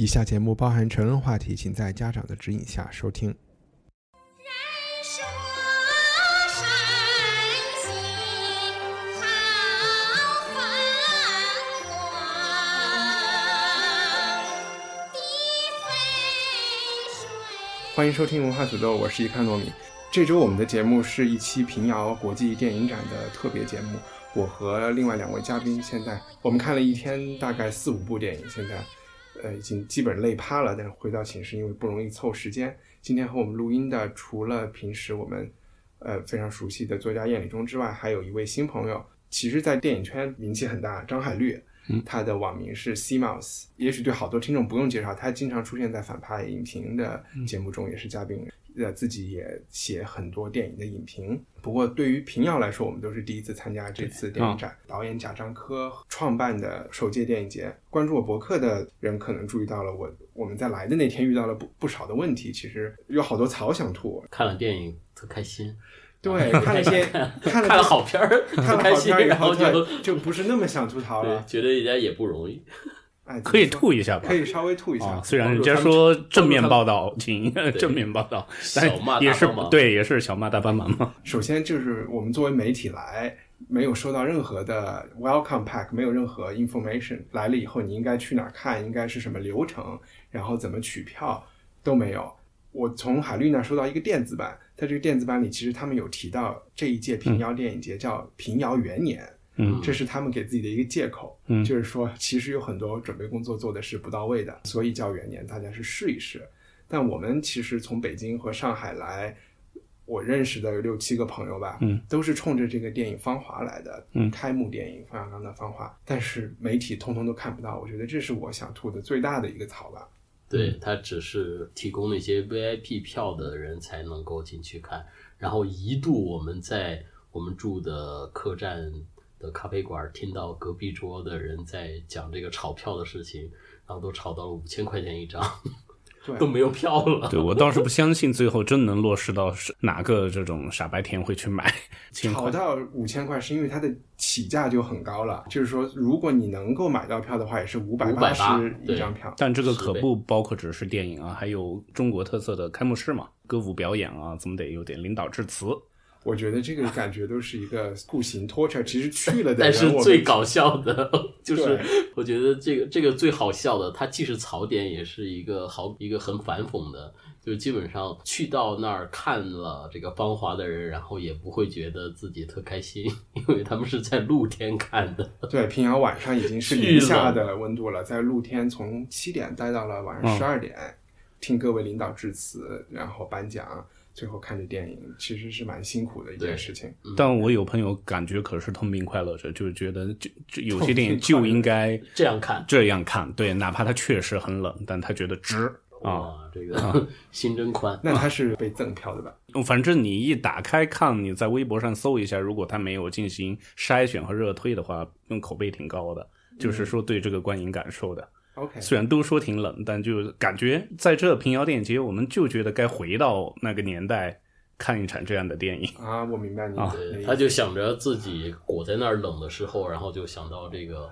以下节目包含成人话题，请在家长的指引下收听。欢迎收听文化土豆，我是一看糯米。这周我们的节目是一期平遥国际电影展的特别节目，我和另外两位嘉宾现在我们看了一天，大概四五部电影，现在呃已经基本累趴了，但是回到寝室因为不容易凑时间。今天和我们录音的除了平时我们呃非常熟悉的作家燕礼中之外，还有一位新朋友，其实在电影圈名气很大，张海绿。他的网名是 C Mouse，也许对好多听众不用介绍，他经常出现在反派影评的节目中，也是嘉宾。呃，自己也写很多电影的影评。不过，对于平遥来说，我们都是第一次参加这次电影展。导演贾樟柯创办的首届电影节，关注我博客的人可能注意到了我我们在来的那天遇到了不不少的问题。其实有好多槽想吐。看了电影特开心，对，看了些 看了看了好片儿，看了，好片儿然后就就就不是那么想吐槽了。觉得人家也不容易。哎，可以吐一下吧可以稍微吐一下。啊，虽然人家说正面报道，请 正面报道，但小骂也是对，也是小骂大帮忙嘛。首先就是我们作为媒体来，没有收到任何的 welcome pack，没有任何 information。来了以后，你应该去哪儿看，应该是什么流程，然后怎么取票都没有。我从海绿那儿收到一个电子版，在这个电子版里，其实他们有提到这一届平遥电影节叫平遥元年，嗯这是他们给自己的一个借口，嗯就是说其实有很多准备工作做的是不到位的，所以叫元年，大家是试一试。但我们其实从北京和上海来，我认识的有六七个朋友吧，嗯，都是冲着这个电影《芳华》来的，嗯开幕电影冯小刚的《芳华》，但是媒体通通都看不到，我觉得这是我想吐的最大的一个槽吧。对，它只是提供那些 VIP 票的人才能够进去看。然后一度我们在我们住的客栈的咖啡馆听到隔壁桌的人在讲这个炒票的事情，然后都炒到了五千块钱一张，都没有票了。对我倒是不相信最后真能落实到是哪个这种傻白甜会去买。炒到五千块是因为它的起价就很高了，就是说如果你能够买到票的话，也是五百八十一张票。但这个可不包括只是电影啊，还有中国特色的开幕式嘛，歌舞表演啊，总得有点领导致辞。我觉得这个感觉都是一个酷刑 torture，其实去了的但是最搞笑的就是，我觉得这个这个最好笑的，它既是槽点，也是一个好一个很反讽的，就基本上去到那儿看了这个《芳华》的人，然后也不会觉得自己特开心，因为他们是在露天看的。对，平遥晚上已经是零下的温度了，在露天从七点待到了晚上十二点，听各位领导致辞，然后颁奖，最后看着电影，其实是蛮辛苦的一件事情。但我有朋友感觉可是痛并快乐着，就是觉得就就有些电影就应该 这样看这样看，对，哪怕它确实很冷，但他觉得值啊。哇，这个 心真宽。那他是被赠票的吧？反正你一打开看，你在微博上搜一下，如果他没有进行筛选和热推的话，用口碑挺高的，就是说对这个观影感受的。OK，虽然都说挺冷，但就感觉在这平遥电影节，我们就觉得该回到那个年代看一场这样的电影。啊，我明白你啊的意思。对，他就想着自己裹在那儿冷的时候，然后就想到这个，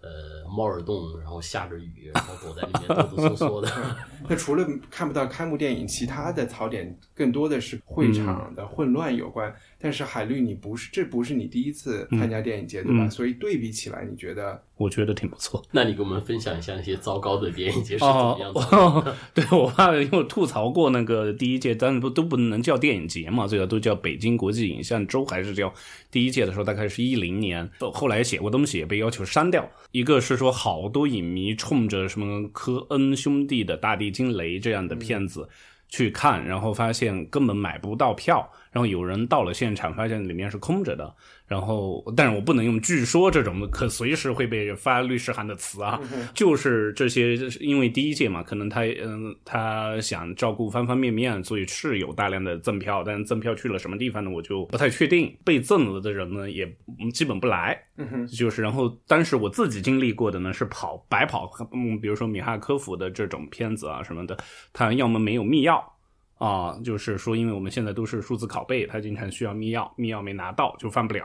呃，猫耳洞，然后下着雨，然后躲在里面哆哆嗦嗦的。那除了看不到开幕电影，其他的槽点更多的是会场的混乱有关。但是海绿，你不是这不是你第一次参加电影节、对吧？嗯所以对比起来，你觉得我觉得挺不错。那你给我们分享一下那些糟糕的电影节是怎么样的？哦，对我怕，因为我吐槽过那个第一届，但是不都不能叫电影节嘛，最早都叫北京国际影像周，还是叫第一届的时候，大概是一零年，后来写过东西也被要求删掉。一个是说好多影迷冲着什么科恩兄弟的《大地惊雷》这样的片子。去看，然后发现根本买不到票，然后有人到了现场，发现里面是空着的，然后，但是我不能用“据说”这种可随时会被发律师函的词啊，就是这些，因为第一届嘛，可能他嗯、他想照顾方方面面，所以是有大量的赠票，但赠票去了什么地方呢，我就不太确定。被赠了的人呢，也嗯基本不来，就是然后，当时我自己经历过的呢是跑白跑，嗯，比如说米哈科夫的这种片子啊什么的，他要么没有密钥。啊，就是说，因为我们现在都是数字拷贝，它经常需要密钥，密钥没拿到就翻不了；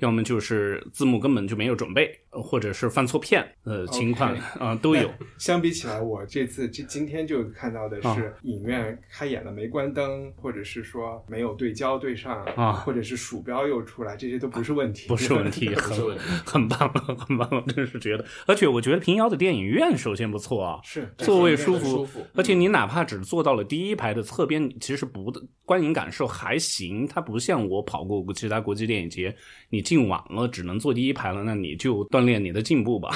要么就是字幕根本就没有准备，呃或者是犯错片，呃，情况啊、都有。相比起来，我这次这今天就看到的啊是影院开演了没关灯，或者是说没有对焦对上啊或者是鼠标又出来，这些都不是问题，不是问题 很很棒，很棒，了真是觉得，而且我觉得平遥的电影院首先不错啊，是座位舒服，舒服而且你哪怕只坐到了第一排的侧边，其实不观影感受还行。它不像我跑过其他国际电影节，你进晚了只能坐第一排了，那你就锻炼你的进步吧。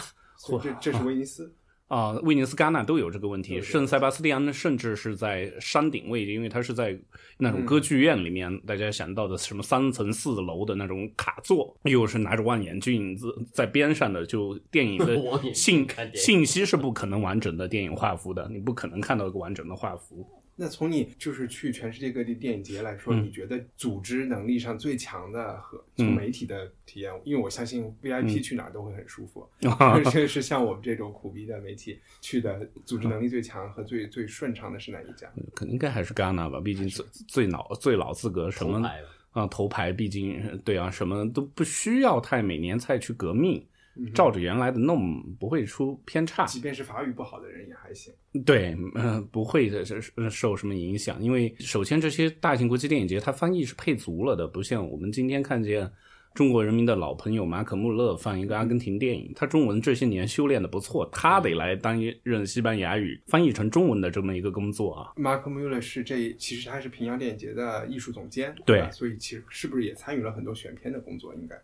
这这是威尼斯，啊、威尼斯、戛纳都有这个问题。圣塞巴斯蒂安甚至是在山顶位置，因为它是在那种歌剧院里面，大家想到的什么三层四楼的那种卡座，又是拿着望远镜在在边上的，就电影的 信信息是不可能完整的电影画幅的，你不可能看到一个完整的画幅。那从你就是去全世界各地电影节来说，嗯。你觉得组织能力上最强的和从媒体的体验，因为我相信嗯。VIP 去哪儿都会很舒服，啊这个是像我们这种苦逼的媒体去的，组织能力最强和最最顺畅的是哪一家？可应该还是戛纳吧，毕竟最最老最老资格什么头牌吧啊头牌，毕竟对啊，什么都不需要太每年再去革命，嗯照着原来的弄不会出偏差。即便是法语不好的人也还行。对，呃，不会的，受什么影响？因为首先这些大型国际电影节，它翻译是配足了的，不像我们今天看见中国人民的老朋友马可穆勒放一个阿根廷电影，他中文这些年修炼的不错，他得来担任西班牙语翻译成中文的这么一个工作啊。马可穆勒是这，其实他是平遥电影节的艺术总监，对吧所以其实是不是也参与了很多选片的工作？应该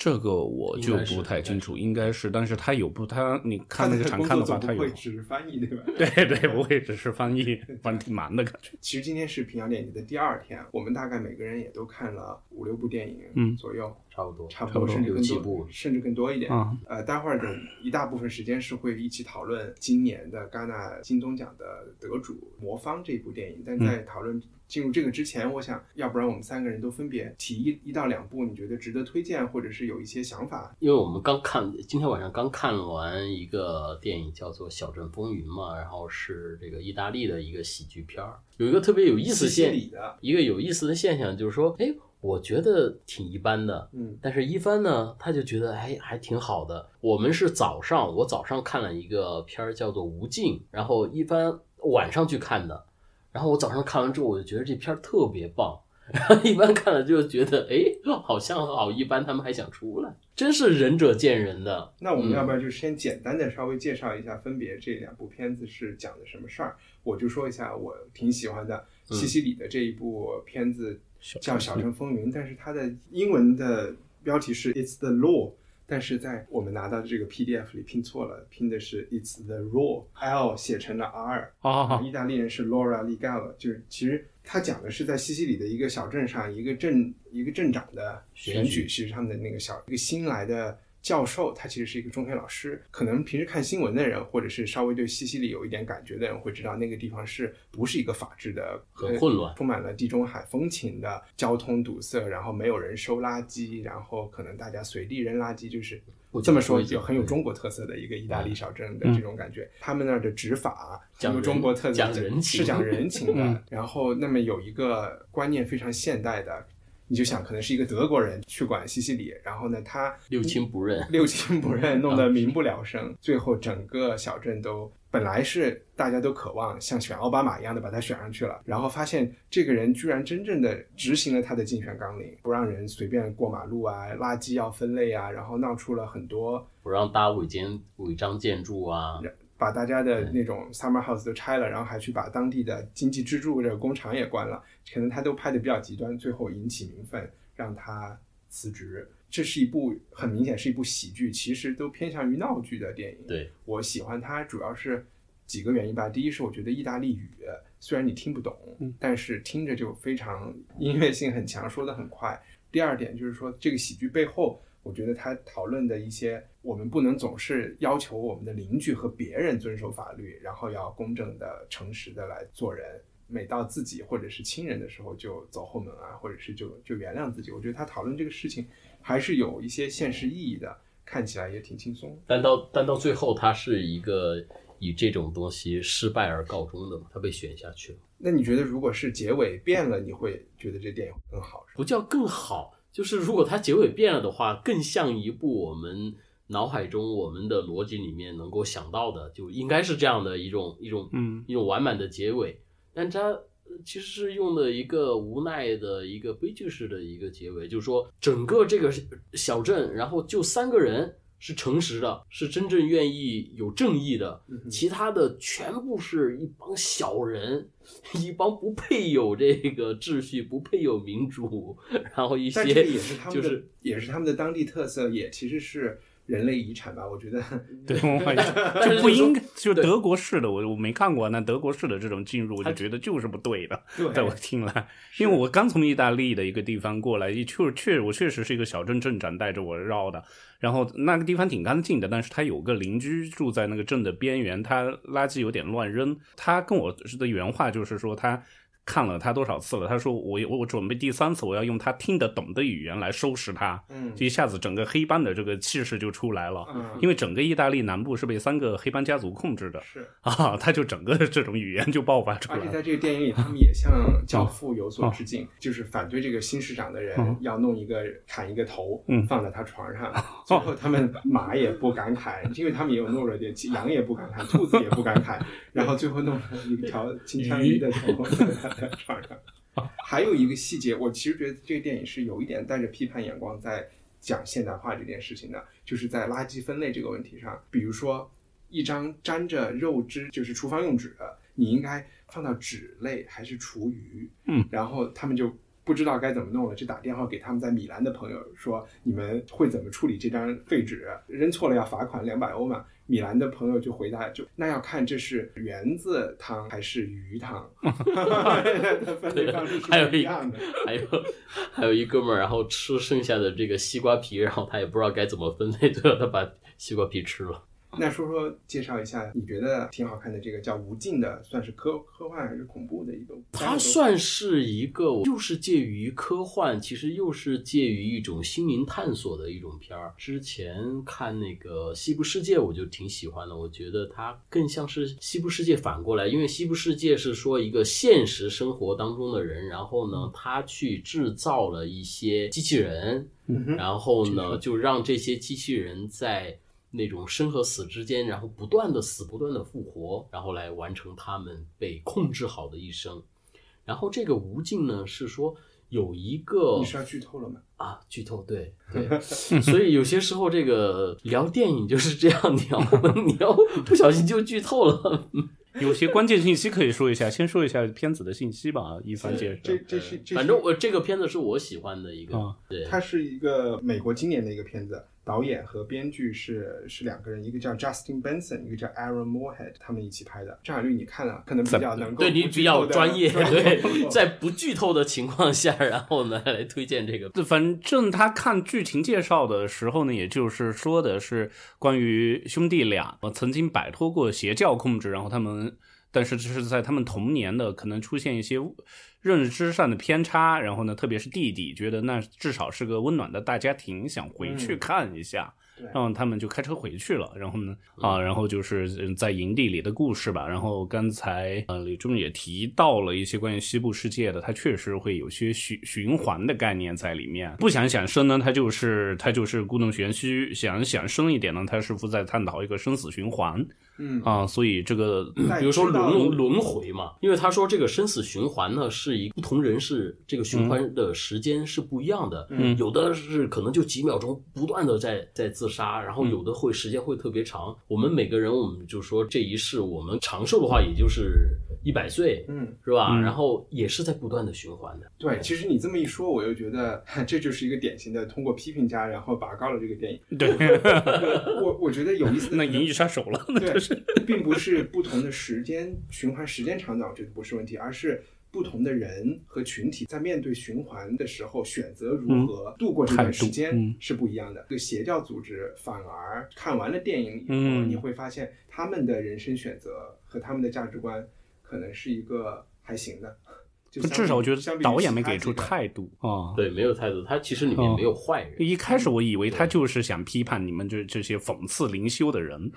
这个我就不太清楚，应该是，但是他有不他你看那个他的工场看的话，他有不会，只是翻译，对吧？对对，不会只是翻译，反正挺难的感觉。其实今天是平遥电影节的第二天，我们大概每个人也都看了五六部电影嗯左右，差不多，差不多甚至更多六七部，甚至更多一点。啊呃，待会儿的一大部分时间是会一起讨论今年的戛纳金棕奖的得主《魔方》这部电影。但在讨论进入这个之前，我想要不然我们三个人都分别提一一到两部你觉得值得推荐，或者是有一些想法。因为我们刚看，今天晚上刚看完一个电影，叫做《小镇风云》嘛，然后是这个意大利的一个喜剧片儿，有一个特别有意思西西现，里的，一个有意思的现象就是说，哎，我觉得挺一般的，嗯但是一帆呢，他就觉得哎还挺好的。我们是早上，我早上看了一个片儿叫做《无尽》，然后一帆晚上去看的，然后我早上看完之后，我就觉得这片儿特别棒。然后一般看了就觉得，哎，好像好一般，他们还想出来，真是仁者见仁的。那我们嗯要不然就先简单的稍微介绍一下，分别这两部片子是讲的什么事儿。我就说一下我挺喜欢的嗯西西里的这一部片子叫《小镇镇风云》，但是它的英文的标题是 It's the Law，但是在我们拿到的这个 PDF 里拼错了，拼的是 It's the Raw，L 写成了 R，啊。意大利人是 Laura Ligala，就是其实他讲的是在西西里的一个小镇上，一个镇一个镇长的选举。其实他们的那个小一个新来的教授，他其实是一个中学老师。可能平时看新闻的人，或者是稍微对西西里有一点感觉的人，会知道那个地方是不是一个法治的，很混乱呃充满了地中海风情的交通堵塞，然后没有人收垃圾，然后可能大家随地扔垃圾，就是这么说有很有中国特色的一个意大利小镇的嗯这种感觉。他们那儿的执法很有讲人中国特色，讲人情是讲人情的 嗯。然后，那么有一个观念非常现代的，你就想可能是一个德国人去管西西里，然后呢，他六亲不认，六亲不认，弄得民不聊生，最后整个小镇都本来是大家都渴望像选奥巴马一样的把他选上去了，然后发现这个人居然真正的执行了他的竞选纲领，不让人随便过马路啊，垃圾要分类啊，然后闹出了很多不让搭违建违章建筑啊，把大家的那种 summer house 都拆了，然后还去把当地的经济支柱这个工厂也关了，可能他都拍的比较极端，最后引起民愤，让他辞职。这是一部很明显是一部喜剧，其实都偏向于闹剧的电影。对，我喜欢它主要是几个原因吧。第一是我觉得意大利语虽然你听不懂，但是听着就非常音乐性很强，说的很快。第二点就是说，这个喜剧背后，我觉得他讨论的一些，我们不能总是要求我们的邻居和别人遵守法律，然后要公正的、诚实的来做人。每到自己或者是亲人的时候，就走后门啊，或者是就就原谅自己。我觉得他讨论这个事情还是有一些现实意义的，看起来也挺轻松。但到但到最后，他是一个以这种东西失败而告终的嘛，他被选下去了。那你觉得，如果是结尾变了，你会觉得这电影会更好？不叫更好，就是如果它结尾变了的话，更像一部我们脑海中我们的逻辑里面能够想到的，就应该是这样的一种一种嗯一种完满的结尾。但它呃其实是用的一个无奈的一个悲剧式的一个结尾，就是说整个这个小镇，然后就三个人。是诚实的，是真正愿意有正义的，其他的全部是一帮小人，一帮不配有这个秩序、不配有民主，然后一些就是也是他们的当地特色，也其实是人类遗产吧？我觉得，对，文化遗产就不应该，就对德国式的，我我没看过，那德国式的这种进入，我就觉得就是不对的，对在我听来，因为我刚从意大利的一个地方过来，确确我确实是一个小镇镇长带着我绕的，然后那个地方挺干净的，但是他有个邻居住在那个镇的边缘，他垃圾有点乱扔，他跟我的原话就是说他。看了他多少次了？他说我我我准备第三次，我要用他听得懂的语言来收拾他。嗯就一下子整个黑帮的这个气势就出来了。嗯因为整个意大利南部是被三个黑帮家族控制的是，啊，他就整个这种语言就爆发出来了。而且在这个电影里，他们也向《教父》有所致敬，就是反对这个新市长的人嗯要弄一个砍一个头嗯放在他床上，最后他们马也不敢砍，因为他们也有懦弱点，羊也不敢砍，兔子也不敢砍，然后最后弄了一条金枪鱼的头在他的床上。还有一个细节，我其实觉得这个电影是有一点带着批判眼光在讲现代化这件事情的，就是在垃圾分类这个问题上，比如说一张沾着肉汁就是厨房用纸，你应该放到纸类还是厨余？嗯，然后他们就不知道该怎么弄了，就打电话给他们在米兰的朋友说，你们会怎么处理这张废纸？扔错了要罚款两百欧嘛。米兰的朋友就回答，就那要看这是圆子汤还是鱼汤，分类方式是还有一不一样的。还有还有一哥们儿，然后吃剩下的这个西瓜皮，然后他也不知道该怎么分类，最后他把西瓜皮吃了。那说说介绍一下，你觉得挺好看的这个叫《无尽》的，算是科科幻还是恐怖的一个？它算是一个，又是介于科幻，其实又是介于一种心灵探索的一种片儿。之前看那个《西部世界》，我就挺喜欢的，我觉得它更像是《西部世界》反过来，因为《西部世界》是说一个现实生活当中的人，然后呢，他去制造了一些机器人，嗯然后呢，就让这些机器人在那种生和死之间，然后不断的死，不断的复活，然后来完成他们被控制好的一生。然后这个无尽呢，是说有一个你是要剧透了吗？啊，剧透对对，所以有些时候这个聊电影就是这样聊，你要不小心就剧透了。有些关键信息可以说一下，先说一下片子的信息吧。一番介绍这，这是这是反正我这个片子是我喜欢的一个，啊对，它是一个美国今年的一个片子，导演和编剧是是两个人，一个叫 Justin Benson，一个叫 Aaron Moorhead，他们一起拍的。张海绿，你看了可能比较能够对你比较专业，对 对，在不剧透的情况下，然后呢来推荐这个。对，反正他看剧情介绍的时候呢，也就是说的是关于兄弟俩呃曾经摆脱过邪教控制，然后他们，但是这是在他们童年的可能出现一些认知上的偏差，然后呢，特别是弟弟觉得那至少是个温暖的大家庭，想回去嗯看一下。对然后他们就开车回去了，然后呢，啊，然后就是嗯在营地里的故事吧。然后刚才呃李忠也提到了一些关于西部世界的，它确实会有些循循环的概念在里面。不想想深呢，它就是它就是故弄玄虚；想想深一点呢，它是不在探讨一个生死循环嗯，啊。所以这个 比如说轮轮回嘛，因为他说这个生死循环呢，是一不同人是这个循环的时间是不一样的，嗯有的是可能就几秒钟不断的在在自杀，然后有的会时间会特别长。我们每个人，我们就说这一世我们长寿的话，也就是一百岁，嗯，是吧？嗯然后也是在不断的循环的。对，其实你这么一说，我又觉得 这就是一个典型的通过批评家然后拔高了这个电影。对，我我觉得有意思那银翼杀手了，那对就是，并不是不同的时间循环时间长短，我觉得不是问题，而是不同的人和群体在面对循环的时候，选择如何度过这段时间是不一样的。这个邪教组织反而看完了电影以后，嗯你会发现他们的人生选择和他们的价值观可能是一个还行的。就至少我觉得导演没给出态度啊。对，没有态度，他其实里面哦没有坏人。一开始我以为他就是想批判你们这这些讽刺灵修的人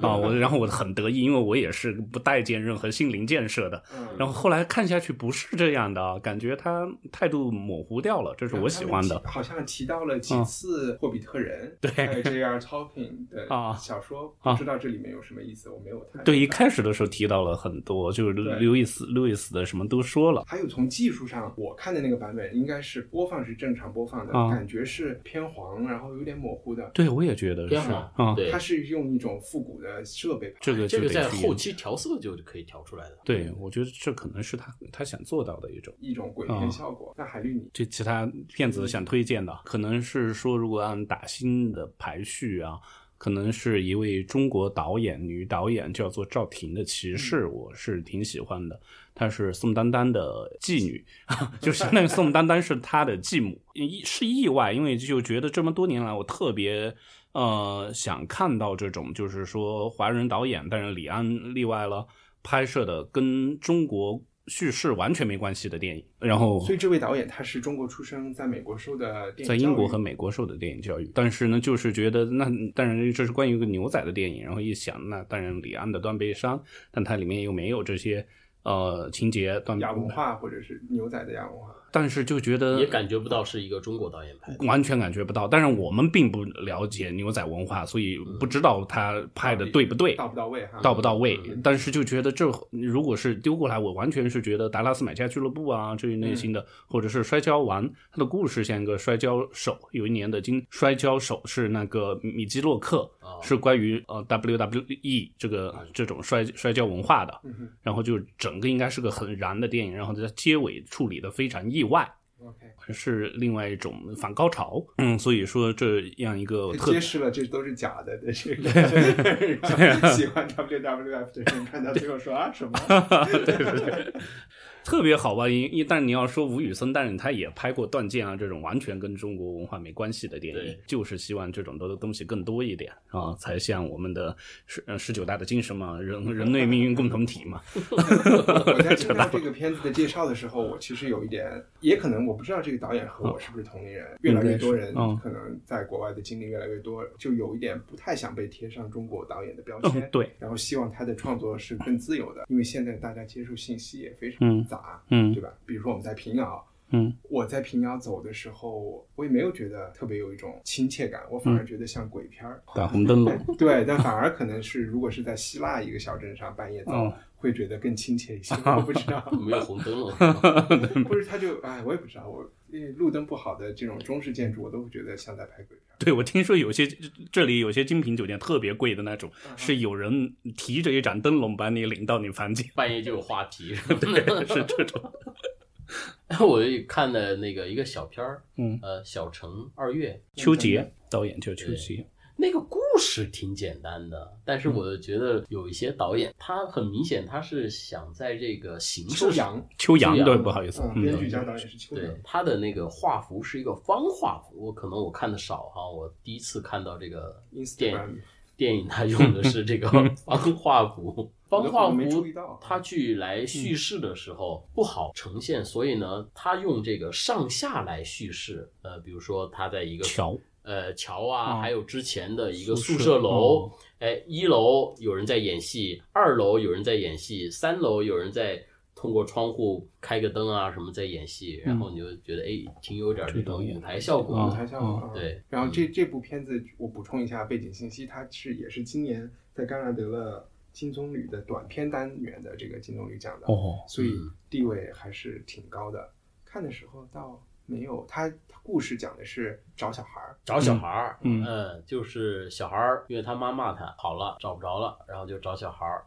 啊，我然后我很得意，因为我也是不待见任何心灵建设的。嗯然后后来看下去不是这样的，啊感觉他态度模糊掉了，这是我喜欢的好像提到了几次《霍比特人》对还有 J.R. Tolkien 的啊小说，啊不知道这里面有什么意思，我没有太对，一开始的时候提到了很多，就是对路易斯路易斯的什么都说了。还有从技术上，我看的那个版本应该是播放是正常播放的，啊感觉是偏黄，然后有点模糊的。对，我也觉得是偏黄啊，对它是用一种复古的设备拍，这个这个在后期调色就可以调出来的。对，我觉得这可能是他他想做到的一种。一种鬼啊片效果。那海绿你这其他片子想推荐的，可能是说，如果按打新的排序啊，可能是一位中国导演，女导演叫做赵婷的《骑士》，我是挺喜欢的。她是宋丹丹的继女，就相当于宋丹丹是她的继母，意是意外，因为就觉得这么多年来，我特别呃想看到这种，就是说华人导演，但是李安例外了，拍摄的跟中国叙事完全没关系的电影，然后所以这位导演他是中国出生，在美国受的电影在英国和美国受的电影教育，但是呢，就是觉得那当然这是关于一个牛仔的电影，然后一想，那当然李安的《断背山》，但它里面又没有这些呃情节断亚文化或者是牛仔的亚文化。但是就觉得也感觉不到是一个中国导演拍的。完全感觉不到。但是我们并不了解牛仔文化，所以不知道他拍的对不对，到不到位哈？到不到位。嗯但是就觉得这如果是丢过来，我完全是觉得达拉斯买家俱乐部啊这一类型的，或者是摔跤王，他的故事像一个摔跤手。有一年的金摔跤手是那个米基洛克，哦是关于呃 WWE 这个这种摔摔跤文化的。然后就整个应该是个很燃的电影，然后在结尾处理的非常意外。，OK，是另外一种反高潮，嗯，所以说这样一个特揭示了这都是假的的这个 喜欢 WWF 的人看到最后说啊什么？对 对对，特别好吧？因因但你要说吴宇森，但是他也拍过《断剑》啊这种完全跟中国文化没关系的电影，就是希望这种多的东西更多一点啊，才像我们的十呃十九大的精神嘛，人人类命运共同体嘛。我在听到这个片子的介绍的时候，我其实有一点，也可能我不知道这个导演和我是不是同龄人。越来越多人嗯可能在国外的经历越来越多，就有一点不太想被贴上中国导演的标嗯签。对，然后希望他的创作是更自由的，因为现在大家接受信息也非常嗯杂，嗯对吧？比如说我们在平遥。嗯我在平遥走的时候，我也没有觉得特别有一种亲切感，我反而觉得像鬼片儿。打红灯笼，对，但反而可能是，如果是在希腊一个小镇上半夜走，哦会觉得更亲切一些。我不知道，没有红灯笼，不是他就哎，我也不知道，我路灯不好的这种中式建筑，我都会觉得像在拍鬼片。对，我听说有些这里有些精品酒店特别贵的那种，是有人提着一盏灯笼把你领到你房间，半夜就有话题。对，是这种。我看了那个一个小片儿，嗯呃，小城二月邱杰导演叫邱杰，那个故事挺简单的，但是我觉得有一些导演，他很明显他是想在这个形式上，秋阳，秋阳对，不好意思，嗯，编嗯剧加导演是秋阳对，他的那个画幅是一个方画幅，我可能我看的少哈，我第一次看到这个电，Instagram 电影，它用的是这个 方画幅。方画我没注幅意到，他去来叙事的时候不好呈现，所以呢，它用这个上下来叙事。呃，比如说它在一个桥，呃桥啊，哦还有之前的一个宿舍楼哦，哎，一楼有人在演戏，二楼有人在演戏，三楼有人在通过窗户开个灯啊什么在演戏，然后你就觉得哎，挺有点这种舞台效果。哦舞。台效果。啊。对，然后这这部片子我补充一下背景信息，它是也是今年在戛纳得了金棕榈的短片单元的这个金棕榈奖的，哦，所以嗯。地位还是挺高的。看的时候倒没有，他他故事讲的是找小孩儿，找小孩儿，嗯就是小孩儿，因为他妈骂他跑了，找不着了，然后就找小孩儿，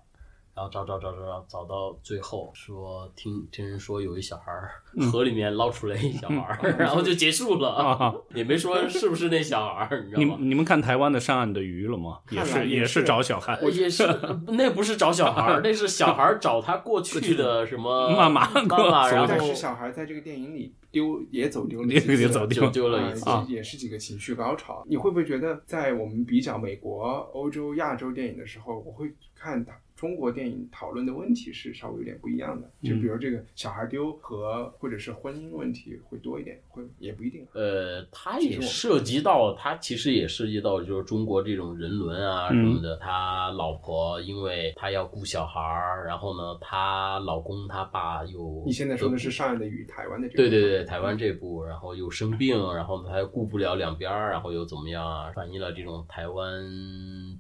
然后找找找找找找到最后说听听人说有一小孩儿嗯河里面捞出来一小孩儿，然后就结束了，啊也没说是不是那小孩儿，你知道吗？你你们看台湾的上岸的鱼了吗？也是也也是是找小孩，呃也是，那不是找小孩儿，那是小孩儿找他过去的什么妈妈妈妈，然后但是小孩在这个电影里丢也走丢了也走丢就丢了一次。啊，也是几个情绪高潮。你会不会觉得，在我们比较美国、欧洲、亚洲电影的时候，我会看它中国电影讨论的问题是稍微有点不一样的？就比如这个小孩丢和或者是婚姻问题会多一点，会也不一定。呃，它也涉及到，它其实也涉及到，就是中国这种人伦啊嗯什么的。他老婆因为他要顾小孩儿，然后呢，他老公他爸又你现在说的是上一的与台湾的这对对对，台湾这部，然后又生病，然后他又顾不了两边儿，然后又怎么样啊？反映了这种台湾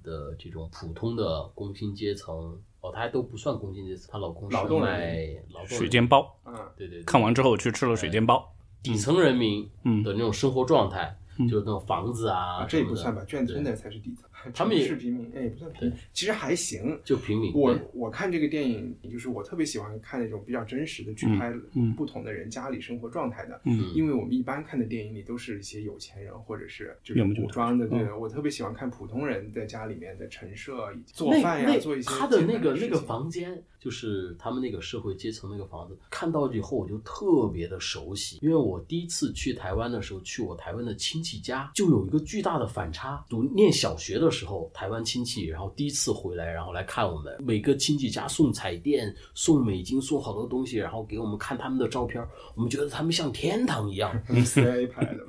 的这种普通的工薪阶层。哦，他还都不算工薪阶层，她老公是劳动人卖劳动水煎包，嗯，对对对，看完之后去吃了水煎包，底层人民嗯。的那种生活状态，嗯。就是那种房子啊啊，这也不算吧，眷村的才是底层，他们也是平民，哎，也不算平民，其实还行。就平民。我我看这个电影，就是我特别喜欢看那种比较真实的去嗯拍嗯不同的人家里生活状态的，嗯因为我们一般看的电影里都是一些有钱人或者是就是古装的，对嗯我特别喜欢看普通人在家里面的陈设，做饭呀，做一些他的那个那个房间，就是他们那个社会阶层那个房子，看到以后我就特别的熟悉，因为我第一次去台湾的时候，去我台湾的亲戚家，就有一个巨大的反差。读念小学的时候，台湾亲戚，然后第一次回来，然后来看我们，每个亲戚家送彩电、送美金、送好多东西，然后给我们看他们的照片，我们觉得他们像天堂一样。CIA 拍的，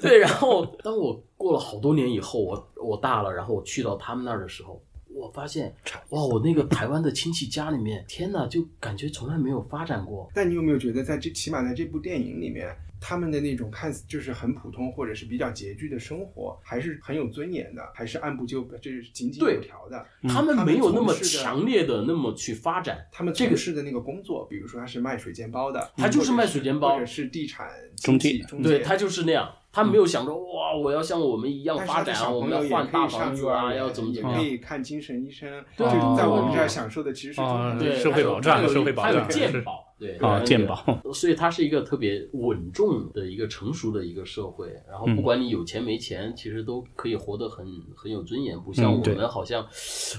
对，然后当我过了好多年以后，我我大了，然后我去到他们那儿的时候，我发现，哇，我那个台湾的亲戚家里面，天哪，就感觉从来没有发展过。但你有没有觉得，在这起码在这部电影里面，他们的那种看似就是很普通或者是比较拮据的生活，还是很有尊严的，还是按部就这是井井有条的。他们没有那么强烈的那么去发展，他们这个从事的那个工作，比如说他是卖水煎包的，他就是卖水煎包或者是地产中介对他就是那样，他没有想着哇，我要像我们一样发展啊，我们要换大房子啊，要怎么怎么也可样。以看精神医生，对。就在我们哦这儿享受的其实是啊中对，社会保障社会保障还有是。健保，对。啊，那个鉴宝，所以它是一个特别稳重的一个成熟的一个社会，然后嗯。不管你有钱没钱，其实都可以活得很很有尊严，不像我嗯对。们好像，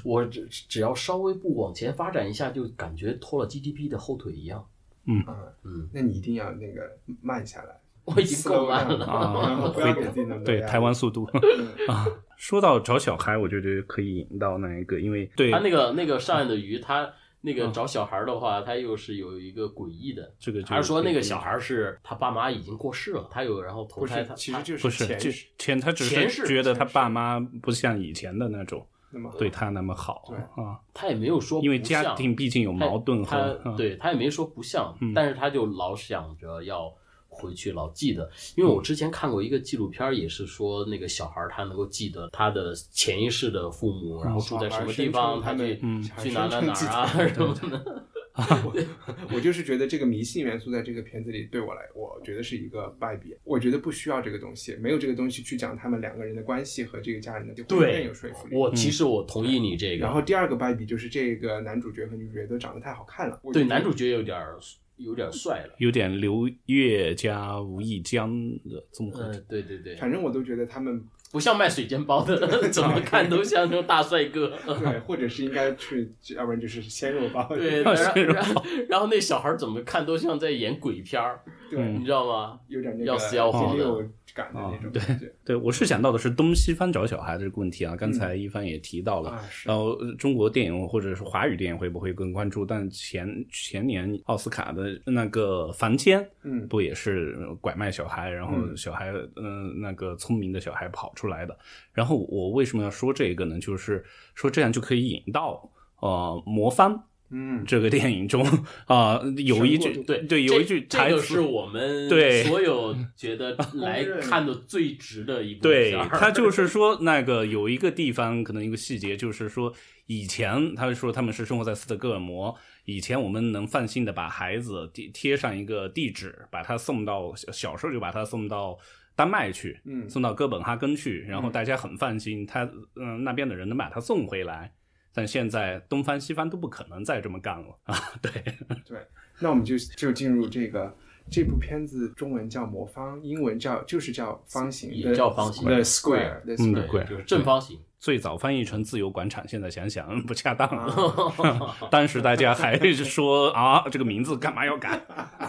我只只要稍微不往前发展一下，就感觉拖了 GDP 的后腿一样。嗯。嗯，那你一定要那个慢下来。我已经够慢了。对台湾速度。啊。说到找小孩，我觉得可以引到那一个，因为对他那个那个上岸的鱼，他那个嗯。找小孩的话，他又是有一个诡异的。这个就还是说那个小孩孩是他爸妈已经过世了，他有然后投胎他，其实就不是就前世。前他只是觉得他爸妈不像以前的那种那么对他那么好对。啊，他也没有说因为家庭毕竟有矛盾他和啊对他也没说不像，嗯。但是他就老想着要回去，老记得。因为我之前看过一个纪录片儿，也是说那个小孩儿他能够记得他的前一世的父母，然后住在什么地方，他们嗯去哪哪哪儿啊什么的。我就是觉得这个迷信元素在这个片子里对我来，我觉得是一个败笔。我觉得不需要这个东西，没有这个东西去讲他们两个人的关系和这个家人的，就会更对有说服力。我其实我同意你这个，然后第二个败笔就是这个男主角和女主角都长得太好看了。对男主角有点儿有点帅了。有点刘烨加吴亦江的综合对对对，反正我都觉得他们不像卖水煎包的，怎么看都像那种大帅哥。对，或者是应该去，要不然就是鲜肉包。对，然后然后然后那小孩怎么看都像在演鬼片儿，对，你知道吗？有点那个要死要活的感的那种对感觉。对，我是想到的是东西方找小孩这个问题啊。刚才一帆也提到了，啊，然后呃中国电影或者是华语电影会不会更关注？但前前年奥斯卡的那个《房间》嗯不也是拐卖小孩，然后嗯小孩嗯、呃那个聪明的小孩跑出来的。然后我为什么要说这个呢？就是说这样就可以引到呃魔方嗯，这个电影中啊、有一句对对有一句台词这个是我们对所有觉得来看的最值的一部对他就是说，那个有一个地方，可能一个细节，就是说，以前他说他们是生活在斯德哥尔摩，以前我们能放心的把孩子贴贴上一个地址，把他送到小小时候就把他送到丹麦去，嗯送到哥本哈根去，然后嗯大家很放心，他嗯、那边的人能把他送回来。但现在东翻西翻都不可能再这么干了啊！对，对，那我们就就进入这个这部片子，中文叫《魔方》，英文叫就是叫方形，也叫方形 The Square，The The 嗯 Square，对就是正方形。最早翻译成自由广场，现在想想嗯不恰当了。当时大家还是说啊，这个名字干嘛要改？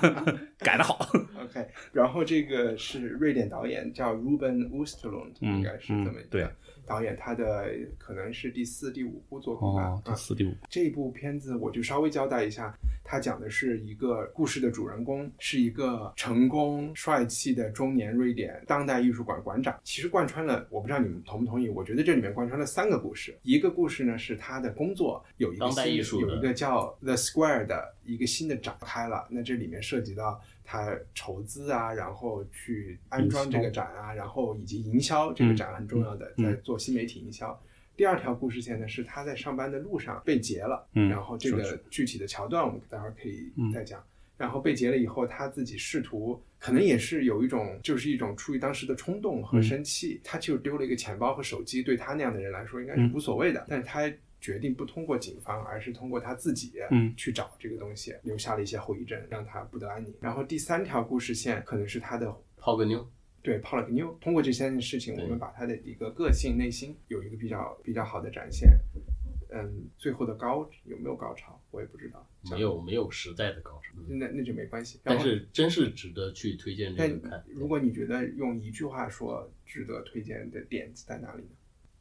改得好。OK，然后这个是瑞典导演叫 Ruben Östlund，、嗯应该是这么一个嗯对导演，他的可能是第四、第五部作品吧。哦，第啊四、第五，这部片子我就稍微交代一下，它讲的是一个故事的主人公是一个成功帅气的中年瑞典当代艺术馆馆长。其实贯穿了，我不知道你们同不同意，我觉得这里面贯穿了三个故事。一个故事呢是他的工作有一个当代新的艺术的有一个叫 The Square 的一个新的展开了，那这里面涉及到他筹资啊，然后去安装这个展啊，然后以及营销这个展很重要的，嗯在做新媒体营销。第二条故事线呢是他在上班的路上被劫了，嗯然后这个具体的桥段我们待会儿可以嗯再讲。然后被劫了以后，他自己试图，可能也是有一种，就是一种出于当时的冲动和生气，他就丢了一个钱包和手机，对他那样的人来说应该是无所谓的，但是他决定不通过警方，而是通过他自己嗯去找这个东西，留下了一些后遗症，让他不得安宁。然后第三条故事线可能是他的泡个妞，对，泡了个妞。通过这三件事情，我们把他的一个个性、内心有一个比较比较好的展现。嗯，最后的高有没有高潮，我也不知道。没有没有实在的高潮，嗯那那就没关系。但是真是值得去推荐这但个看。如果你觉得用一句话说值得推荐的点在哪里呢？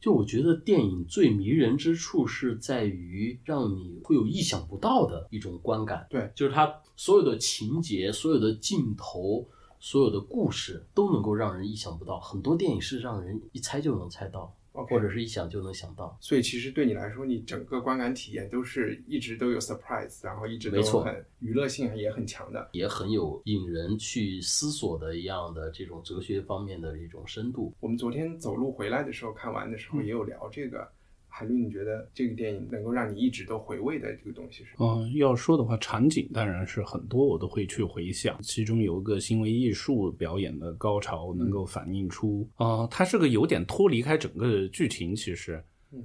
就我觉得电影最迷人之处是在于让你会有意想不到的一种观感。对就是它所有的情节、所有的镜头、所有的故事都能够让人意想不到。很多电影是让人一猜就能猜到或者是一想就能想到。所以其实对你来说，你整个观感体验都是一直都有 surprise，然后一直都没错很娱乐性也很强的。也很有引人去思索的一样的这种哲学方面的一种深度。我们昨天走路回来的时候看完的时候嗯也有聊这个。海律，你觉得这个电影能够让你一直都回味的这个东西是？嗯、要说的话，场景当然是很多，我都会去回想。其中有一个行为艺术表演的高潮，能够反映出，啊、它是个有点脱离开整个剧情，其实，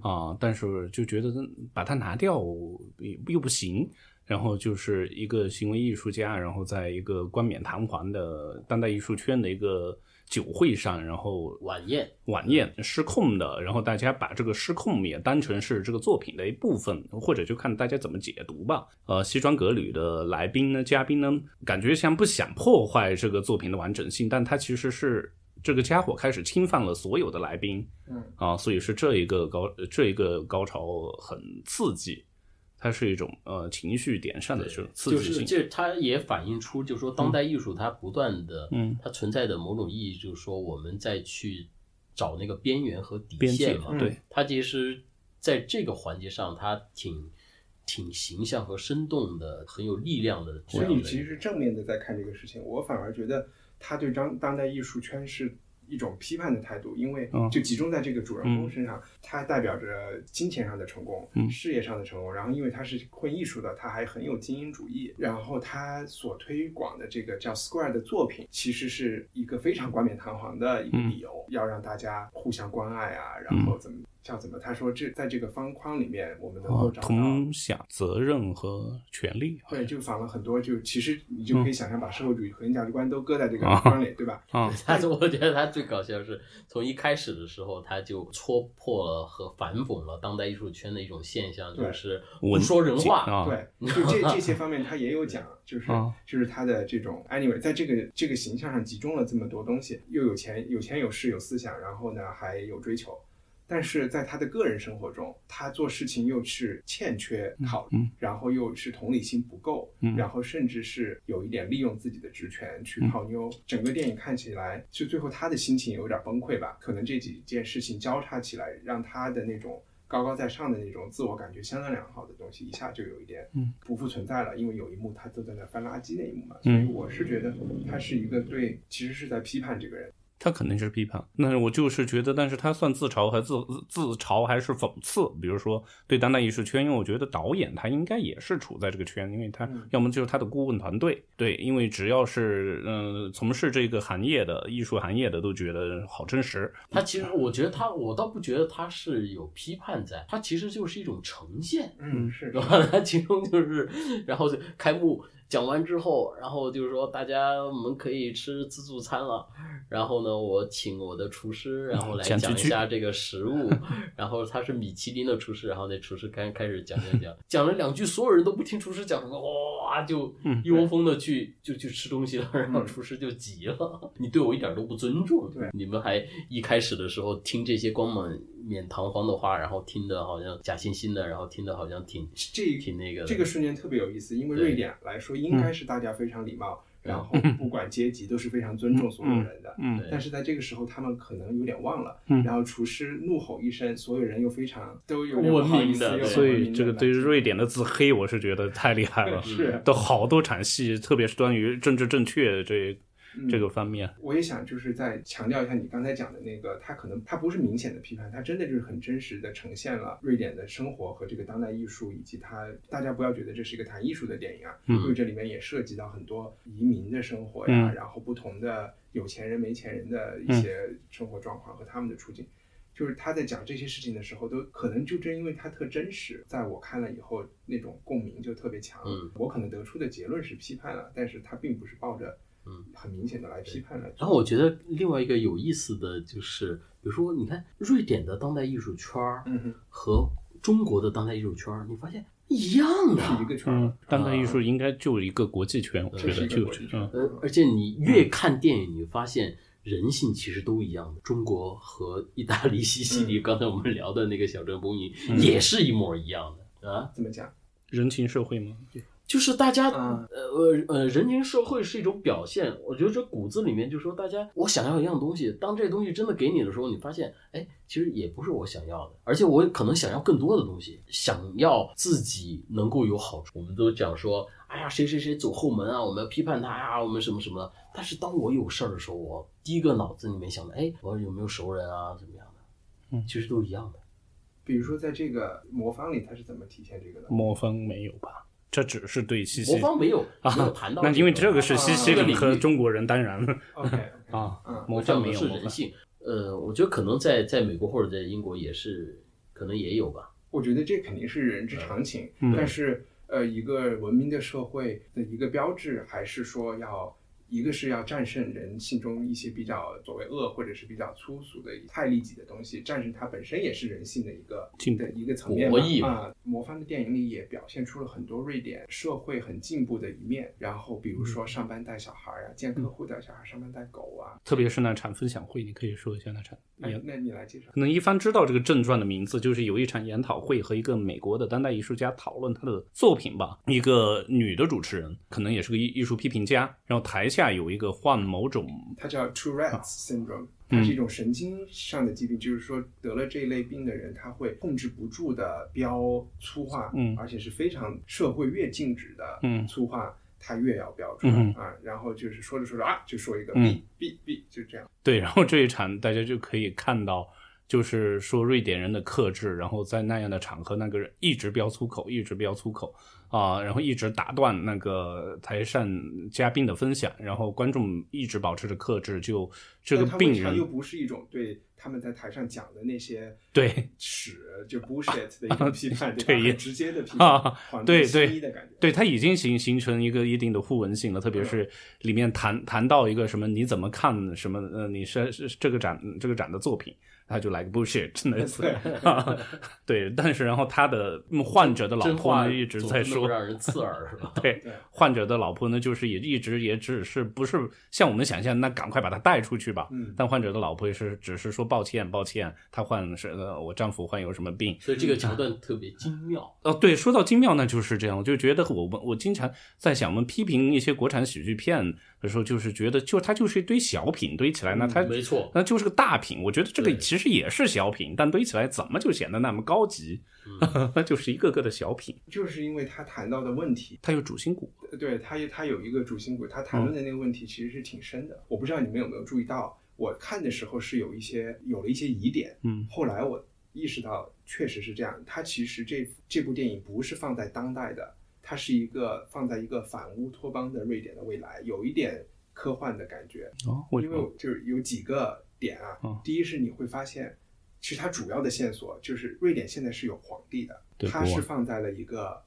啊、但是就觉得把它拿掉又又不行。然后就是一个行为艺术家，然后在一个冠冕堂皇的当代艺术圈的一个酒会上，然后晚宴。晚宴失控的，然后大家把这个失控也当成是这个作品的一部分，或者就看大家怎么解读吧。呃，西装革履的来宾呢，嘉宾呢，感觉像不想破坏这个作品的完整性，但他其实是这个家伙开始侵犯了所有的来宾，嗯。啊，所以是这一个高这一个高潮很刺激，它是一种呃情绪点上的这种刺激性就是。这它也反映出，就是说当代艺术它不断的，嗯它存在的某种意义，就是说我们在去找那个边缘和底线嘛。对，它其实在这个环节上，它挺挺形象和生动的，很有力量的所。以你其实是正面的在看这个事情，我反而觉得他对当当代艺术圈是一种批判的态度，因为嗯。就集中在这个主人公身上，他代表着金钱上的成功、嗯。事业上的成功，然后因为他是混艺术的，他还很有精英主义，然后他所推广的这个叫 Square 的作品，其实是一个非常冠冕堂皇的一个理由，要让大家互相关爱啊，然后怎么。叫怎么？他说这在这个方框里面，我们能够啊，找到同享责任和权利。对，就仿了很多，就其实你就可以想象，把社会主义核心价值观都搁在这个啊框里，对吧？啊，但是我觉得他最搞笑的是，从一开始的时候他就戳破了和反讽了当代艺术圈的一种现象，就是不说人话。啊，对，就这这些方面他也有讲，就是啊就是他的这种 anyway，在这个这个形象上集中了这么多东西，又有钱有钱有势有思想，然后呢还有追求。但是在他的个人生活中，他做事情又是欠缺考虑，嗯然后又是同理心不够，嗯然后甚至是有一点利用自己的职权去泡妞。整个电影看起来，就最后他的心情有点崩溃吧？可能这几件事情交叉起来，让他的那种高高在上的那种自我感觉相当良好的东西，一下就有一点嗯不复存在了。因为有一幕他都在那翻垃圾那一幕嘛，所嗯以我是觉得他是一个对，其实是在批判这个人。他肯定是批判，但是我就是觉得，但是他算自嘲还自自嘲还是讽刺？比如说对当代艺术圈，因为我觉得导演他应该也是处在这个圈，因为他要么就是他的顾问团队，对，因为只要是嗯、呃从事这个行业的艺术行业的都觉得好真实，他其实我觉得他，我倒不觉得他是有批判在，他其实就是一种呈现，嗯，是对吧？他其中就是，然后就开幕讲完之后，然后就是说大家我们可以吃自助餐了，然后呢，我请我的厨师，然后来讲一下这个食物，然后他是米其林的厨师，然后那厨师开开始讲讲讲，讲了两句，所有人都不听厨师讲什么，哇，就嗯一窝蜂的去就去吃东西了，然后厨师就急了，你对我一点都不尊重，对。你们还一开始的时候听这些光满面堂皇的话，然后听的好像假惺惺的，然后听的好像挺这一挺那个的。这个瞬间特别有意思，因为瑞典来说应该是大家非常礼貌，然后不管阶级都是非常尊重所有人的。嗯但是在这个时候，他们可能有点忘了，嗯。然后厨师怒吼一声，所有人又非常都有点文不好意思又明的所以这个对于瑞典的自黑，我是觉得太厉害了，是。都好多场戏，特别是关于政治正确这嗯这个方面，我也想就是再强调一下你刚才讲的那个，它可能它不是明显的批判，它真的就是很真实的呈现了瑞典的生活和这个当代艺术，以及它大家不要觉得这是一个谈艺术的电影啊，嗯因为这里面也涉及到很多移民的生活呀，嗯。然后不同的有钱人没钱人的一些生活状况和他们的处境。就是他在讲这些事情的时候，都可能就正因为他特真实，在我看了以后，那种共鸣就特别强。嗯。我可能得出的结论是批判了，但是他并不是抱着嗯很明显的来批判了。然后我觉得另外一个有意思的就是，比如说你看瑞典的当代艺术圈儿嗯哼。和中国的当代艺术圈儿，你发现一样的，是一个圈当代艺术应该就一个国际圈，我觉得就一个国际圈嗯呃，而且你越看电影，你发现人性其实都一样的。中国和意大利、西西里，刚才我们聊的那个小镇公寓，也是一模一样的啊。怎么讲？人情社会吗？就是大家，嗯呃呃呃，人情社会是一种表现。我觉得这骨子里面就是说，大家我想要一样东西，当这东西真的给你的时候，你发现，哎，其实也不是我想要的，而且我可能想要更多的东西，想要自己能够有好处。我们都讲说，哎呀，谁谁谁走后门啊，我们要批判他呀，我们什么什么的。但是当我有事儿的时候，我第一个脑子里面想的，哎，我有没有熟人啊，怎么样的？嗯其实都一样的。比如说在这个魔方里，它是怎么体现这个的？魔方没有吧？这只是对西西魔方没有啊没有谈到、那因为这个是西西里和中国人，当然 OK，啊嗯，魔方没有。是人性。呃，我觉得可能在在美国或者在英国也是，可能也有吧。我觉得这肯定是人之常情，嗯但是呃，一个文明的社会的一个标志，还是说要。一个是要战胜人性中一些比较所谓恶或者是比较粗俗的太利己的东西，战胜它本身也是人性的一个进的一个层面啊。魔方的电影里也表现出了很多瑞典社会很进步的一面，然后比如说上班带小孩啊，见客户带小孩，上班带狗啊。特别是那场分享会，你可以说一下那场研，哎那你来介绍可。能一帆知道这个正传的名字，就是有一场研讨会和一个美国的当代艺术家讨论他的作品吧。一个女的主持人，可能也是个艺艺术批评家，然后台下有一个患某种它叫 Tourette's syndrome，嗯。它是一种神经上的疾病，就是说得了这一类病的人，他会控制不住的飙粗话，嗯。而且是非常社会越禁止的嗯。粗话，他越要飙出来、嗯。啊，然后就是说着说着啊，就说一个嗯。b b b，就这样。对，然后这一场大家就可以看到，就是说瑞典人的克制，然后在那样的场合，那个人一直飙粗口，一直飙粗口啊、然后一直打断那个台上嘉宾的分享，然后观众一直保持着克制，就这个病人又不是一种对他们在台上讲的那些对屎就 bullshit 的一个批判，对吧？对也直接的批啊判，黄对对的感觉。对，他已经形形成一个一定的互文性了，特别是里面谈谈到一个什么你怎么看什么呃你是是这个展这个展的作品，他就来个 bullshit 类似，对，但是然后他的嗯患者的老婆呢一直在说，让人刺耳，是吧？对对，患者的老婆呢，就是也一直也只是不是像我们想象，那赶快把他带出去吧。嗯但患者的老婆也是只是说抱歉，抱歉，他患是呃我丈夫患有什么病。所以这个桥段特别精妙。哦，对，说到精妙，那就是这样。我就觉得我们我经常在想，我们批评一些国产喜剧片的时候，就是觉得就它就是一堆小品堆起来，那它嗯没错那就是个大品。我觉得这个其实也是小品，但堆起来怎么就显得那么高级？嗯那 就是一个个的小品，就是因为他谈到的问题，他有主心骨。对他也他有一个主心骨，他谈论的那个问题其实是挺深的。我不知道你们有没有注意到，我看的时候是有一些有了一些疑点，嗯后来我意识到确实是这样。它其实这这部电影不是放在当代的，它是一个放在一个反乌托邦的瑞典的未来，有一点科幻的感觉。哦，因为？就是有几个点啊，嗯第一是你会发现，其实它主要的线索就是瑞典现在是有皇帝的，它是放在了一个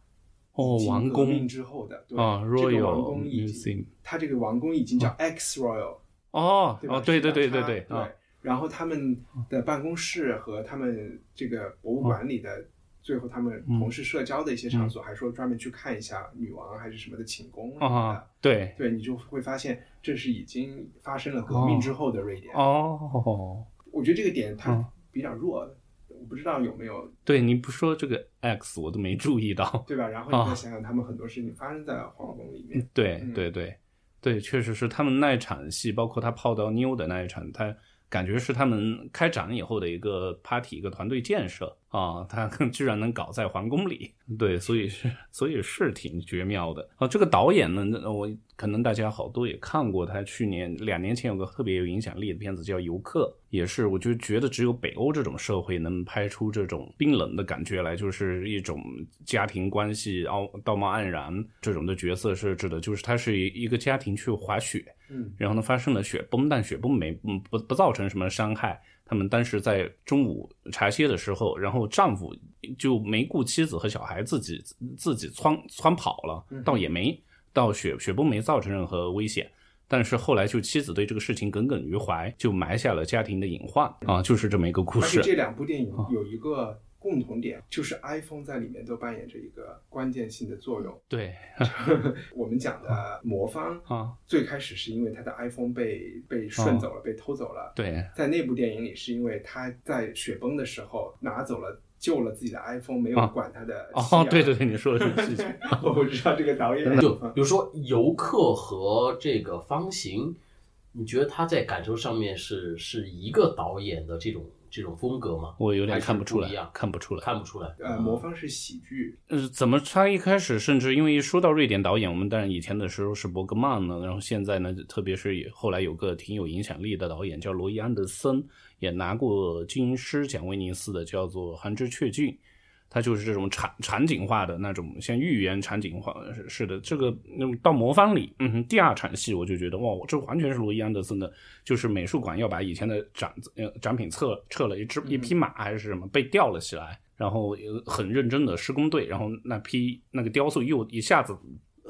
哦王宫之后的对啊这个王宫已经，它这个王宫已经叫 X Royal，、哦对吧？哦，对对对对对对啊，然后他们的办公室和他们这个博物馆里的，最后他们嗯同事社交的一些场所，还说专门去看一下女王还是什么的寝宫什么的。啊，对，对你就会发现，这是已经发生了革命之后的瑞典。哦，我觉得这个点嗯它比较弱，我不知道有没有对，你不说这个 X 我都没注意到。对吧？然后你再想想，他们很多事情发生在皇宫里面。对嗯对对对，确实是他们那一场戏，包括他泡到妞的那一场，他感觉是他们开展以后的一个 party，一个团队建设啊，他 居然能搞在皇宫里，对，所以是所以是挺绝妙的啊。这个导演呢，那我可能大家好多也看过，他去年两年前有个特别有影响力的片子叫《游客》，也是我就觉得只有北欧这种社会能拍出这种冰冷的感觉来，就是一种家庭关系傲道貌岸然这种的角色设置的，就是他是一个家庭去滑雪，嗯然后呢发生了雪崩，但雪崩没嗯不不造成什么伤害。他们当时在中午茶歇的时候，然后丈夫就没顾妻子和小孩，自己自己窜窜跑了，倒也没到雪雪崩没造成任何危险。但是后来就妻子对这个事情耿耿于怀，就埋下了家庭的隐患啊，就是这么一个故事。而且这两部电影啊有一个共同点，就是 iPhone 在里面都扮演着一个关键性的作用。对。我们讲的魔方啊，最开始是因为他的 iPhone 被被顺走了，被偷走了。对。在那部电影里，是因为他在雪崩的时候拿走了救了自己的 iPhone，没有啊。管他的哦，对对对，你说的这个事情，我不知道这个导演。就比如说游客和这个方形，你觉得他在感受上面是是一个导演的这种这种风格吗？我有点看不出来一样，看不出来，看不出来。呃，魔方是喜剧，呃，怎么他一开始甚至因为一说到瑞典导演，我们当然以前的时候是伯格曼呢，然后现在呢，特别是也后来有个挺有影响力的导演叫罗伊安德森，也拿过金狮奖威尼斯的，叫做《寒枝雀郡》。它就是这种场场景化的那种，像寓言场景化是的。这个那么到魔方里，嗯哼，第二场戏我就觉得哇，这完全是罗伊安德森的，就是美术馆要把以前的展呃展品撤撤了一只一匹马还是什么被吊了起来，然后呃很认真的施工队，然后那批那个雕塑又一下子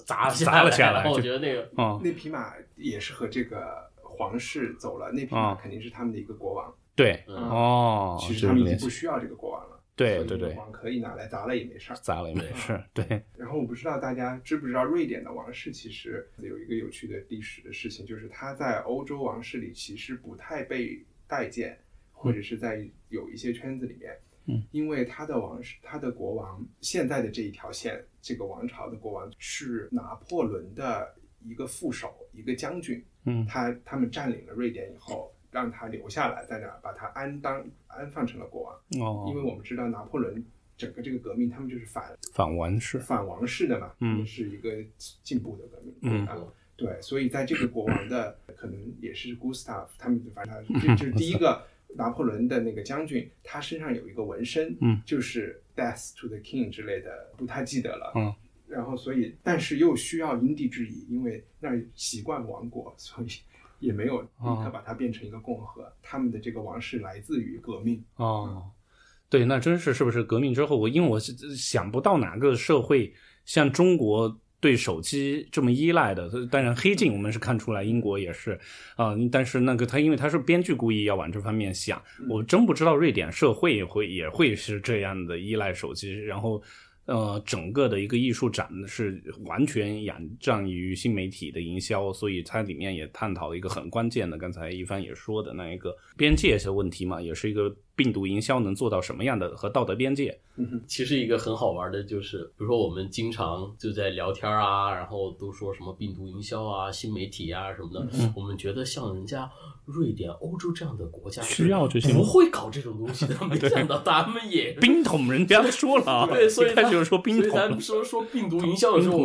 砸砸了下来，我觉得那个嗯、那匹马也是和这个皇室走了，那匹马啊肯定是他们的一个国王。对嗯哦，其实他们已经不需要这个国王了。对对对。王可以拿来砸了也没事儿。砸了也没事，对。然后我不知道大家知不知道，瑞典的王室其实有一个有趣的历史的事情，就是他在欧洲王室里其实不太被待见，或者是在有一些圈子里面，嗯，因为他的王室，他的国王现在的这一条线，这个王朝的国王是拿破仑的一个副手，一个将军，嗯。他他们占领了瑞典以后，让他留下来，在那儿把他安当安放成了国王。哦，因为我们知道拿破仑整个这个革命，他们就是反反王室，反王室的嘛，嗯是一个进步的革命，嗯啊，对，所以在这个国王的可能也是 Gustav，他们反正他这这是第一个 拿破仑的那个将军，他身上有一个纹身，嗯，就是 Death to the King 之类的，不太记得了，嗯。然后，所以，但是又需要因地制宜，因为那儿习惯王国，所以也没有立刻把它变成一个共和。他们的这个王室来自于革命，哦，对，那真是是不是革命之后，我因为我是想不到哪个社会像中国对手机这么依赖的。当然，黑镜我们是看出来，英国也是啊、但是那个他因为他是编剧故意要往这方面想，我真不知道瑞典社会也会也会是这样的依赖手机，然后。呃，整个的一个艺术展是完全仰仗于新媒体的营销，所以它里面也探讨了一个很关键的，刚才一帆也说的那一个边界的问题嘛，也是一个病毒营销能做到什么样的和道德边界。其实一个很好玩的，就是比如说我们经常就在聊天啊，然后都说什么病毒营销啊、新媒体啊什么的，我们觉得像人家瑞典、欧洲这样的国家需要这些不会搞这种东西的，没 想到他们也冰桶人家说了啊，对，所以开始他就说冰桶们，说说病毒营销的时候，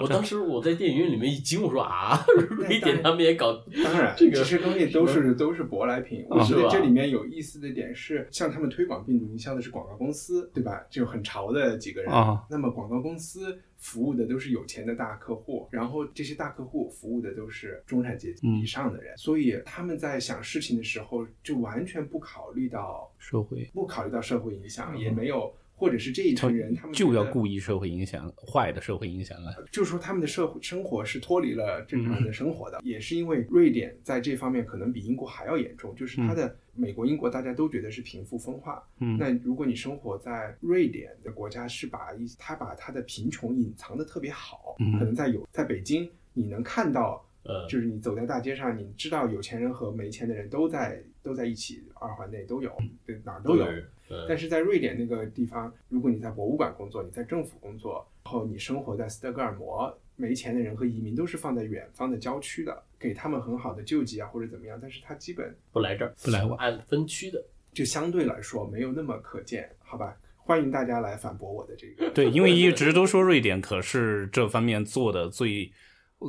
我当时我在电影院里面一惊，我说啊，瑞典他们也搞当然，这个这些东西都是都是舶来品。我觉得这里面有意思的点是，像他们推广病毒营销的是广告公司，对吧？就很潮的几个人。啊那么广告公司服务的都是有钱的大客户，然后这些大客户服务的都是中产阶级嗯以上的人，所以他们在想事情的时候就完全不考虑到社会不考虑到社会影响，也没有。或者是这一群人，他们就要故意社会影响，坏的社会影响了。就是说他们的社会生活是脱离了正常的生活的，也是因为瑞典在这方面可能比英国还要严重，就是它的美国、英国大家都觉得是贫富分化。嗯那如果你生活在瑞典的国家，是把一他把他的贫穷隐藏的特别好，嗯可能在有在北京你能看到。呃就是你走在大街上，你知道有钱人和没钱的人都在都在一起，二环内都有，对哪儿都有。呃但是在瑞典那个地方，如果你在博物馆工作，你在政府工作，然后你生活在斯德哥尔摩，没钱的人和移民都是放在远方的郊区的，给他们很好的救济啊或者怎么样，但是他基本不来这儿，不来我按分区的。就相对来说没有那么可见，好吧？欢迎大家来反驳我的这个。对，因为一直都说瑞典可是这方面做的最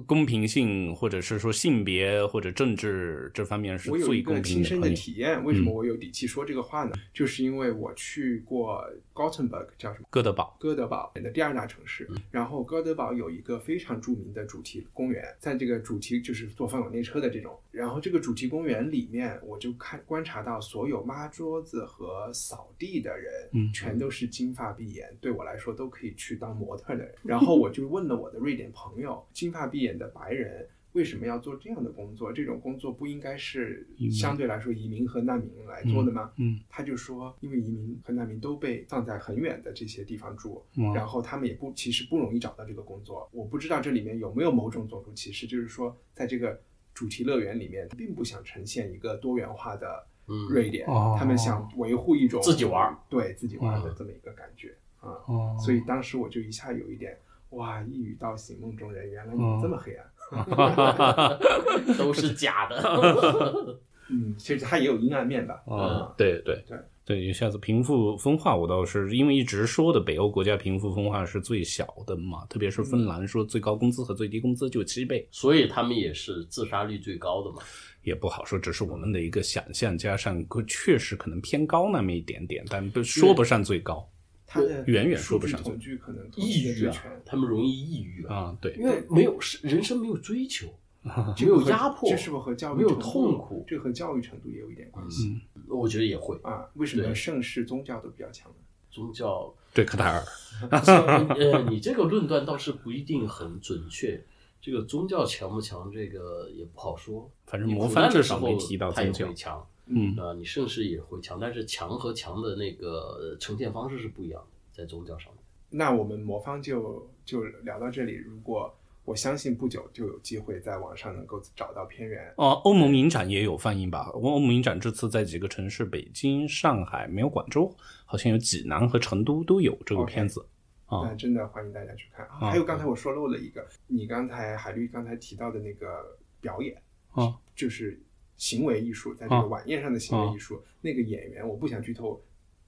公平性，或者是说性别或者政治这方面是我有一个亲身的体验，为什么嗯我有底气说这个话呢？就是因为我去过 Gothenburg，叫什么？哥德堡，哥德堡的第二大城市，然后哥德堡有一个非常著名的主题公园，在这个主题就是坐放有内车的这种，然后这个主题公园里面，我就看观察到所有抹桌子和扫地的人，嗯全都是金发碧眼，对我来说都可以去当模特的人。然后我就问了我的瑞典朋友，金发碧眼的白人。为什么要做这样的工作？这种工作不应该是相对来说移民和难民来做的吗？嗯他就说，因为移民和难民都被放在很远的这些地方住，嗯然后他们也不其实不容易找到这个工作。我不知道这里面有没有某种种族歧视，就是说在这个主题乐园里面，并不想呈现一个多元化的嗯瑞典，哦他们想维护一种自己玩儿对自己玩儿的嗯这么一个感觉啊。哦，所以当时我就一下有一点。哇！一语道醒梦中人，原来你这么黑暗。都是假的。嗯，其实它也有阴暗面的。啊，对对对对，一下子贫富分化，我倒是因为一直说的北欧国家贫富分化是最小的嘛，特别是芬兰说最高工资和最低工资就七倍，所以他们也是自杀率最高的嘛。也不好说，只是我们的一个想象，加上确实可能偏高那么一点点，但不说不上最高它的远远说不上恐惧可能抑郁啊，他们容易抑郁啊，啊。对，因为没有是人生没有追求，没有压迫，这是不是和教育没有痛苦这和教育程度也有一点关系、我觉得也会。啊？为什么盛世宗教都比较强呢？宗教，对卡塔尔，呃，你这个论断倒是不一定很准确。这个宗教强不强，这个也不好说。反正你苦魔方至难的时候少没提到他也宗教会强，嗯啊，你盛世也会强，但是强和强的那个呃呈现方式是不一样的，在宗教上面。那我们魔方就就聊到这里。如果我相信不久就有机会在网上能够找到片源。哦，欧盟影展也有放映吧？欧盟影展这次在几个城市，北京、上海，没有广州，好像有济南和成都都有这个片子。啊那真的欢迎大家去看。还有刚才我说漏了一个，你刚才海绿刚才提到的那个表演，啊就是行为艺术，在这个啊晚宴上的行为艺术，那个演员我不想剧透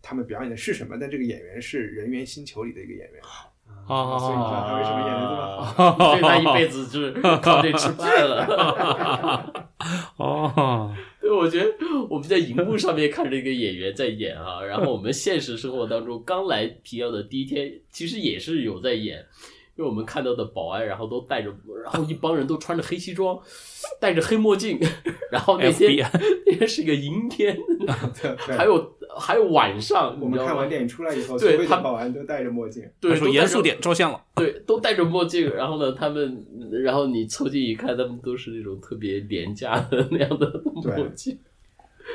他们表演的是什么，但这个演员是《人猿星球》里的一个演员，啊所以你知道他为什么演的这么好。哦所以他一辈子就是靠这吃饭了。哦，对，我觉得我们在荧幕上面看着一个演员在演啊，然后我们现实生活当中刚来皮奥的第一天，其实也是有在演，因为我们看到的保安，然后都戴着，然后一帮人都穿着黑西装，戴着黑墨镜，然后那天 FBI 那天是个阴天，还有还有晚上，我们看完电影出来以后，所对他有的保安都戴着墨镜。对，严肃点，照相了。对，都戴着墨镜，然后呢，他们，然后你凑近一看，他们都是那种特别廉价的那样的墨镜。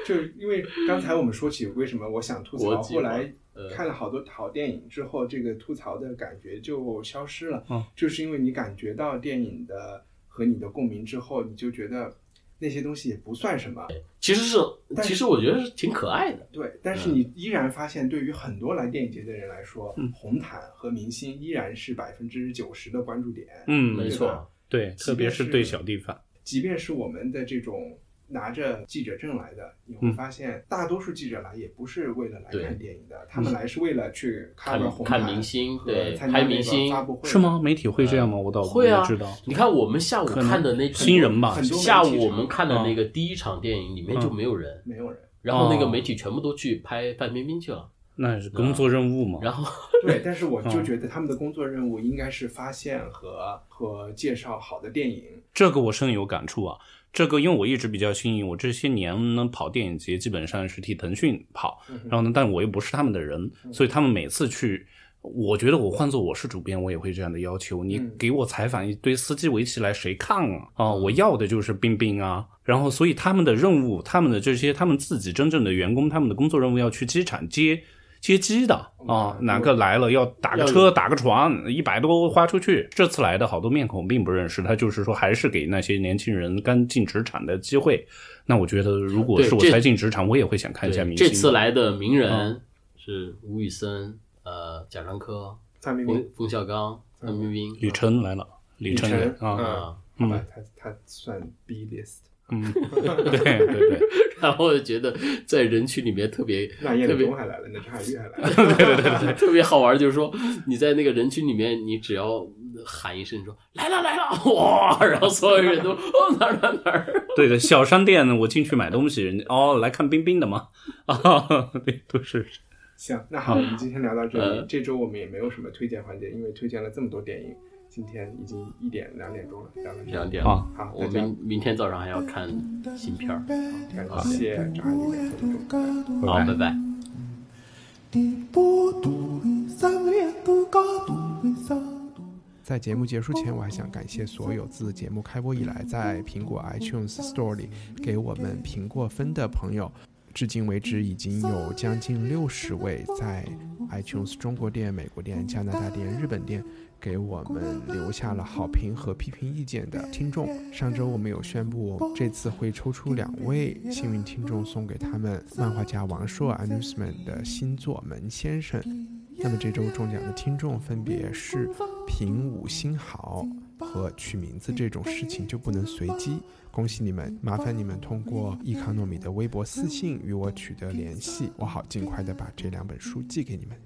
就是因为刚才我们说起为什么我想吐槽，后来呃看了好多好电影之后，这个吐槽的感觉就消失了。嗯就是因为你感觉到电影的和你的共鸣之后，你就觉得那些东西也不算什么。其实是，但是其实我觉得是挺可爱的。对，但是你依然发现，对于很多来电影节的人来说，嗯红毯和明星依然是百分之九十的关注点。嗯，没错，对，特别是对小地方。即便是我们的这种拿着记者证来的，你会嗯发现大多数记者来也不是为了来看电影的，他们来是为了去看红看毯明星和拍明星发布会是吗？媒体会这样吗？我倒会啊不知道。你看我们下午看的那新人吧很多下午我们看的那个第一场电影里面就没有人，没有人。然后那个哦媒体全部都去拍范冰冰去了，那也是工作任务嘛。然后 对，但是我就嗯觉得他们的工作任务应该是发现和和介绍好的电影。这个我深有感触啊。这个因为我一直比较幸运，我这些年呢跑电影节基本上是替腾讯跑，然后呢，但我又不是他们的人，所以他们每次去，我觉得我换做我是主编，我也会这样的要求。你嗯给我采访一堆司机围起来，谁看啊？啊，我要的就是冰冰啊。然后，所以他们的任务，他们的这些，他们自己真正的员工，他们的工作任务要去机场接接机的啊，嗯哪个来了要打个车、打个船，一百多花出去。这次来的好多面孔并不认识，他就是说还是给那些年轻人刚进职场的机会。那我觉得，如果是我才进职场，我也会想看一下对明星。这次来的名人嗯。是吴宇森、呃贾樟柯、范冰冰。冯、冯小刚、范冰冰、李晨来了，李晨晨啊，嗯。他他算 B list。嗯，对对对，然后我觉得在人群里面特别那叶立特别中还来了，那张海玉还来了。特别好玩，就是说你在那个人群里面，你只要喊一声说来了来了，哇，然后所有人都哦哪儿哪儿哪儿，对的，小商店我进去买东西，人家哦来看冰冰的吗？啊，对，都是行，那好，我们今天聊到这里。呃这周我们也没有什么推荐环节，因为推荐了这么多电影，今天已经一点两点钟了，聊到这里两点啊好，我们明明天早上还要看新片儿，感谢张阿姨。好，拜拜。在节目结束前，我还想感谢所有自节目开播以来在苹果 iTunes Store 里给我们评过分的朋友。至今为止，已经有将近六十位在 iTunes 中国店、美国店、加拿大店、日本店给我们留下了好评和批评意见的听众。上周我们有宣布，这次会抽出两位幸运听众，送给他们漫画家王朔 Amusement 的新作《门先生》。那么这周中奖的听众分别是评五星好和取名字这种事情就不能随机，恭喜你们！麻烦你们通过易康糯米的微博私信与我取得联系，我好尽快的把这两本书寄给你们。